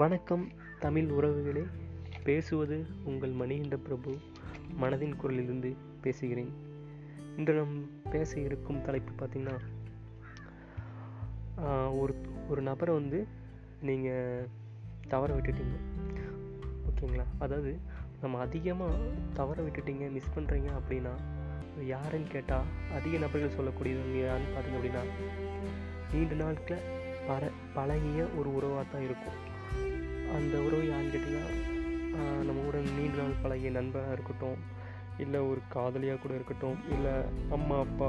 வணக்கம் தமிழ் உறவுகளே. பேசுவது உங்கள் மணிகண்ட பிரபு. மனதின் குரலிலிருந்து பேசுகிறேன். இன்று நாம் பேச இருக்கும் தலைப்பு பார்த்திங்கன்னா ஒரு ஒரு நபரை வந்து நீங்கள் தவற விட்டுட்டீங்க. ஓகேங்களா? அதாவது நம்ம அதிகமாக தவற விட்டுட்டீங்க மிஸ் பண்ணுறீங்க அப்படின்னா யாருன்னு கேட்டால் அதிக நபர்கள் சொல்லக்கூடியவங்க யாருன்னு பார்த்தீங்க அப்படின்னா நீண்ட நாட்கள் பர பழகிய ஒரு உறவாக தான் இருக்கும். அந்த உறவு யாருன்னு கேட்டிங்கன்னா நம்ம கூட நீண்ட நாள் பழகிய நண்பராக இருக்கட்டும் இல்லை ஒரு காதலியாக கூட இருக்கட்டும் இல்லை அம்மா அப்பா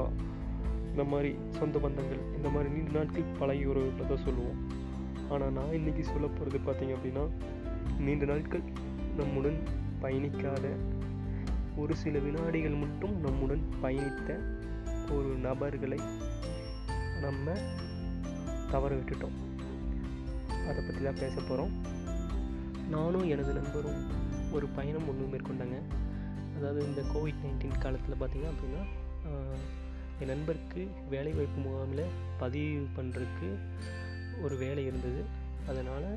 இந்த மாதிரி சொந்த பந்தங்கள் இந்த மாதிரி நீண்ட நாட்கள் பழகிய உறவுகளை தான் சொல்லுவோம். ஆனால் நான் இன்றைக்கி சொல்ல போகிறது பார்த்திங்க அப்படின்னா நீண்ட நாட்கள் நம்முடன் பயணிக்காத ஒரு சில வினாடிகள் மட்டும் நம்முடன் பயணித்த ஒரு நபர்களை நம்ம தவற விட்டுட்டோம். அதை பற்றி தான் பேச போகிறோம் நானும் எனது நண்பரும் ஒரு பயணம் ஒன்று மேற்கொண்டாங்க. அதாவது இந்த கோவிட் நைன்டீன் காலத்தில் பார்த்தீங்க அப்படின்னா என் நண்பருக்கு வேலைவாய்ப்பு முகாமில் பதிவு பண்ணுறதுக்கு ஒரு வேலை இருந்தது. அதனால்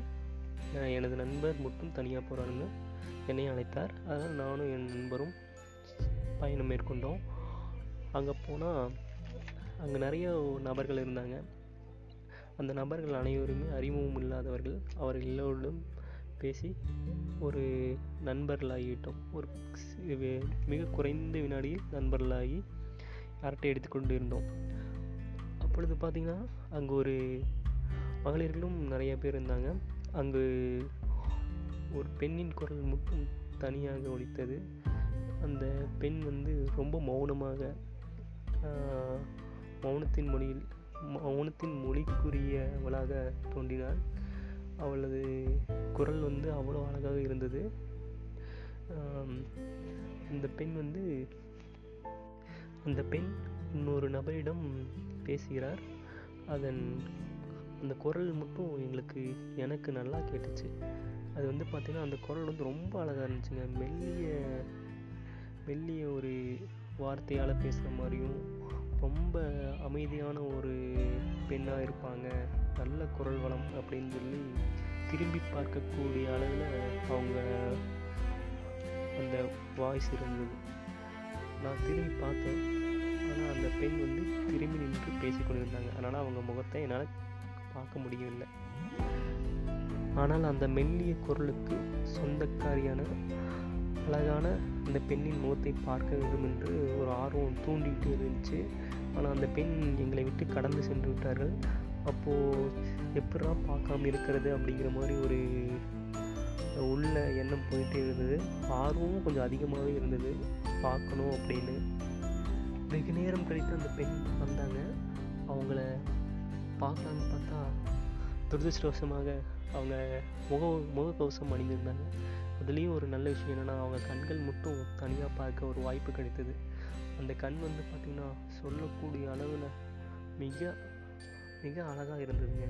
எனது நண்பர் மட்டும் தனியாக போகிறாருன்னு என்னையும் அழைத்தார். அதனால் நானும் என் நண்பரும் பயணம் மேற்கொண்டோம். அங்கே போனால் அங்கே நிறைய நபர்கள் இருந்தாங்க. அந்த நபர்கள் அனைவருமே அறிமுகம் இல்லாதவர்கள் அவர்கள் எல்லோரிடம் பேசி ஒரு நண்பர்களாகிவிட்டோம். ஒரு மிக குறைந்த வினாடியில் நண்பர்களாகி அரட்டை எடுத்துக்கொண்டு இருந்தோம் அப்பொழுது பார்த்திங்கன்னா அங்கே ஒரு மகளிர்களும் நிறைய பேர் இருந்தாங்க. அங்கு ஒரு பெண்ணின் குரல் மட்டும் தனியாக ஒலித்தது. அந்த பெண் வந்து ரொம்ப மௌனமாக மௌனத்தின் மொழியில் மௌனத்தின் மொழிக்குரியவளாக தோன்றினாள். அவளது குரல் வந்து அவ்வளோ அழகாக இருந்தது. அந்த பெண் வந்து அந்த பெண் இன்னொரு நபரிடம் பேசுகிறார். அதன் அந்த குரல் மட்டும் எங்களுக்கு எனக்கு நல்லா கேட்டுச்சு. அது வந்து பார்த்திங்கன்னா அந்த குரல் வந்து ரொம்ப அழகாக இருந்துச்சுங்க. மெல்லிய மெல்லிய ஒரு வார்த்தையால் பேசுகிற மாதிரியும் ரொம்ப அமைதியான ஒரு பெண்ணாக இருப்பாங்க. நல்ல குரல் வளம் அப்படின்னு சொல்லி திரும்பி பார்க்கக்கூடிய அளவில் அவங்க அந்த வாய்ஸ் இருந்தது. நான் திரும்பி பார்த்தேன். ஆனால் அந்த பெண் வந்து திரும்பி நின்று பேசிக்கொண்டிருந்தாங்க அதனால் அவங்க முகத்தை என்னால் பார்க்க முடியவில்லை. ஆனால் அந்த மெல்லிய குரலுக்கு சொந்தக்காரியான அழகான அந்த பெண்ணின் முகத்தை பார்க்க வேண்டும் என்று ஒரு ஆர்வம் தூண்டிகிட்டு இருந்துச்சு. ஆனால் அந்த பெண் எங்களை விட்டு கடந்து சென்று விட்டார்கள். அப்போது எப்படா பார்க்காம இருக்கிறது அப்படிங்கிற மாதிரி ஒரு உள்ள எண்ணம் போயிட்டே இருந்தது. ஆர்வமும் கொஞ்சம் அதிகமாகவே இருந்தது. பார்க்கணும் அப்படின்னு. வெகு நேரம் கழித்து அந்த பெண் வந்தாங்க. அவங்கள பார்க்கலான்னு பார்த்தா துரதிருஷ்டவசமாக அவங்க முக முகக்கவசம் அணிந்திருந்தாங்க. அதுலேயும் ஒரு நல்ல விஷயம் என்னென்னா அவங்க கண்கள் மட்டும் தனியாக பார்க்க ஒரு வாய்ப்பு கிடைத்தது. அந்த கண் வந்து பார்த்திங்கன்னா சொல்லக்கூடிய அளவில் மிக மிக அழகாக இருந்ததுங்க.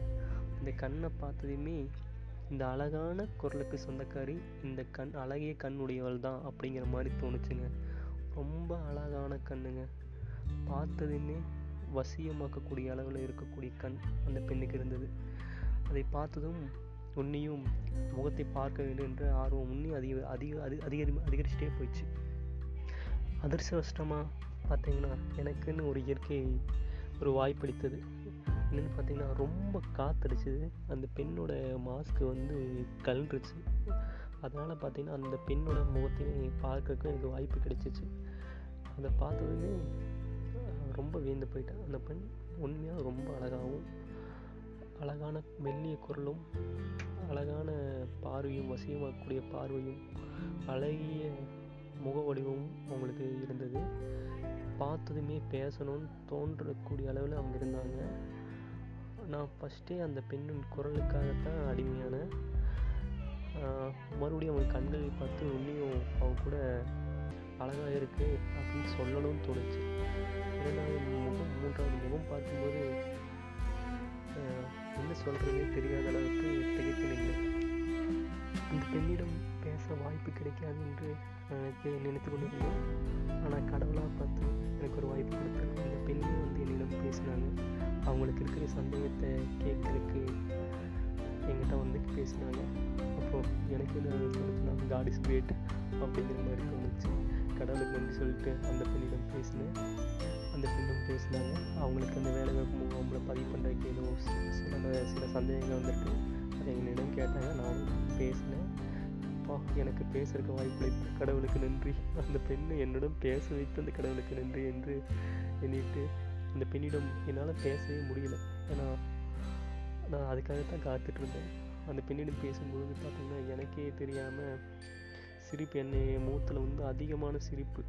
அந்த கண்ணை பார்த்ததுமே இந்த அழகான குரலுக்கு சொந்தக்காரி இந்த கண் அழகிய கண் உடையவள் தான் அப்படிங்கிற மாதிரி தோணுச்சுங்க. ரொம்ப அழகான கண்ணுங்க. பார்த்ததுமே வசியமாக்கக்கூடிய அளவில் இருக்கக்கூடிய கண் அந்த பெண்ணுக்கு இருந்தது. அதை பார்த்ததும் உன்னையும் முகத்தை பார்க்க வேண்டும் என்ற ஆர்வம் உன்னையும் அதிக அதிக அதி அதிகரி அதிகரிச்சுட்டே போயிடுச்சு. அதிர்ஷ்டவசமாக பார்த்தீங்கன்னா எனக்குன்னு ஒரு இயற்கை ஒரு வாய்ப்பளித்தது. என்னென்னு பார்த்தீங்கன்னா ரொம்ப காத்தடிச்சது. அந்த பெண்ணோட மாஸ்க்கு வந்து கலண்டுருச்சு அதனால் பார்த்தீங்கன்னா அந்த பெண்ணோட முகத்தையும் பார்க்கறதுக்கும் எனக்கு வாய்ப்பு கிடைச்சிச்சு. அதை பார்த்ததுமே ரொம்ப வியந்து போயிட்டேன். அந்த பெண் உண்மையாக ரொம்ப அழகாகவும் அழகான மெல்லிய குரலும் அழகான பார்வையும் வசியமாக்கக்கூடிய பார்வையும் அழகிய முக வடிவமும் அவங்களுக்கு இருந்தது. பார்த்ததுமே பேசணும்னு தோன்றக்கூடிய அளவில் அவங்க இருந்தாங்க. நான் ஃபஸ்ட்டே அந்த பெண்ணின் குரலுக்காகத்தான் அடிமையானேன். மறுபடியும் அவன் கண்களை பார்த்து உன்னையும் அவன் கூட அழகாக இருக்குது அப்படின்னு சொல்லணும்னு தோணுச்சு. இரண்டாவது முகம் மூன்றாவது முகம் பார்க்கும்போது என்ன சொல்கிறதே தெரியாத அளவுக்கு கிடைக்காது என்று எனக்கு நினைத்து கொண்டிருந்தேன். ஆனால் கடவுளாக பார்த்து எனக்கு ஒரு வாய்ப்பு கொடுத்தாங்க அந்த பெண்ணும் வந்து என்னிடம் பேசினாங்க. அவங்களுக்கு இருக்கிற சந்தேகத்தை கேட்கறதுக்கு என்கிட்ட வந்து பேசினாங்க. அப்போது எனக்கு என்ன காட் இஸ் கிரேட் அப்படிங்கிற மாதிரி தோணுச்சு. கடவுளுக்கு நன்றி சொல்லிட்டு அந்த பெண்ணிடம் பேசினேன். அந்த பெண்ணும் பேசினாங்க. அவங்களுக்கு அந்த வேலை வாய்ப்பு அவங்கள பதிவு பண்ணுறதுக்கு ஏதோ சில சில சந்தேகங்கள் வந்திருக்கு. அதை எங்களிடம் கேட்டாங்க. நானும் பேசினேன். அப்பா எனக்கு பேசுறதுக்கு வாய்ப்பளித்த கடவுளுக்கு நன்றி. அந்த பெண்ணை என்னிடம் பேச வைத்த அந்த கடவுளுக்கு நன்றி என்று எண்ணிட்டு அந்த பெண்ணிடம் என்னால் பேசவே முடியல. ஏன்னா நான் அதுக்காக தான் காத்துட்டு இருந்தேன். அந்த பெண்ணிடம் பேசும்பொழுது பார்த்திங்கன்னா எனக்கே தெரியாமல் சிரிப்பு என்னை மூத்தில் வந்து அதிகமான சிரிப்பு.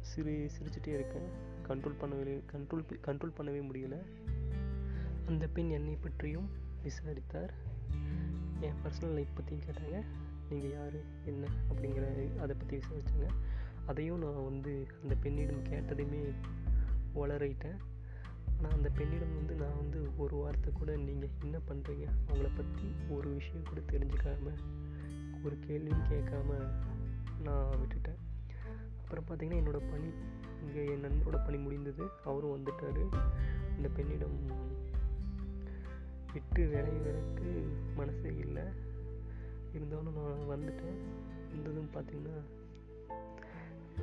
சிரி சிரிச்சிட்டே இருக்கேன். கண்ட்ரோல் பண்ணவே கண்ட்ரோல் கண்ட்ரோல் பண்ணவே முடியல. அந்த பெண் என்னை பற்றியும் விசாரித்தார். என் பர்சனல் லைஃப் பற்றியும் கேட்டாங்க. நீங்கள் யார்? என்ன? அப்படிங்கிற அதை பற்றி விசாரித்தாங்க அதையும் நான் வந்து அந்த பெண்ணிடம் கேட்டதையுமே வளரிட்டேன் ஆனால் அந்த பெண்ணிடம் வந்து நான் வந்து ஒரு வார்த்தை கூட நீங்கள் என்ன பண்ணுறீங்க அவங்கள பற்றி ஒரு விஷயம் கூட தெரிஞ்சுக்காம ஒரு கேள்வியும் கேட்காம நான் விட்டுட்டேன். அப்புறம் பார்த்தீங்கன்னா என்னோடய பணி இங்கே என் நண்பரோட பணி முடிந்தது. அவரும் வந்துட்டார். அந்த பெண்ணிடம் விட்டு விளையிறதுக்கு மனசே இல்லை. இருந்தாலும் நான் வந்துட்டேன். இருந்ததும் பார்த்திங்கன்னா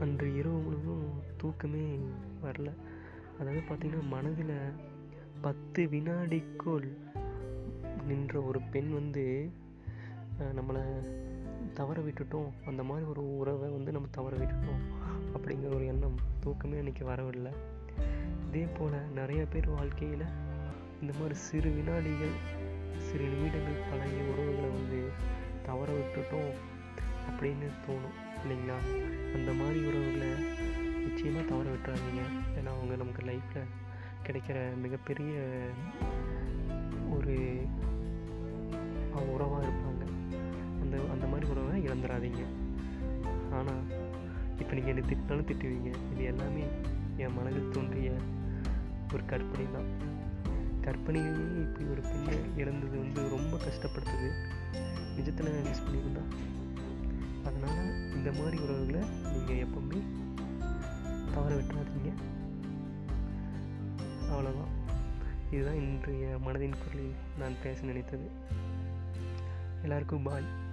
அன்று இரவு முழுவதும் தூக்கமே வரல. அதாவது பார்த்திங்கன்னா மனதில் பத்து வினாடிக்குள் நின்ற ஒரு பெண் வந்து நம்மளை தவற விட்டுட்டோம். அந்த மாதிரி ஒரு உறவை வந்து நம்ம தவற விட்டுட்டோம் அப்படிங்கிற ஒரு எண்ணம் தூக்கமே அன்றைக்கி வரவில்லை. இதே போல் நிறைய பேர் வாழ்க்கையில் இந்த மாதிரி சிறு வினாடிகள் சிறு நிமிடங்கள் பழகிய உறவுகளை வந்து தவற விட்டுட்டோம் அப்படின்னு தோணும் இல்லைங்களா? அந்த மாதிரி உறவுகளை நிச்சயமாக தவற விட்டுறாதீங்க. ஏன்னா அவங்க நமக்கு லைஃப்பில் கிடைக்கிற மிகப்பெரிய ஒரு உறவாக இருப்பாங்க. அந்த அந்த மாதிரி உறவை இழந்துடாதீங்க ஆனால் இப்போ நீங்கள் என்னை திட்டினாலும் திட்டுவீங்க. இது எல்லாமே என் மனதில் தோன்றிய ஒரு கற்பனை தான். கற்பனையிலேயே இப்படி ஒரு பெண்ணை இழந்தது வந்து ரொம்ப கஷ்டப்படுத்துது. நிஜத்தில் மிஸ் பண்ணியிருந்தா. அதனால் இந்த மாதிரி உறவுகளை நீங்கள் எப்பவுமே தவற விட்டுறாதீங்க. அவ்வளோதான் இதுதான் இன்றைய மனதின் குரலில் நான் பேச நினைத்தது. எல்லாருக்கும் பாய்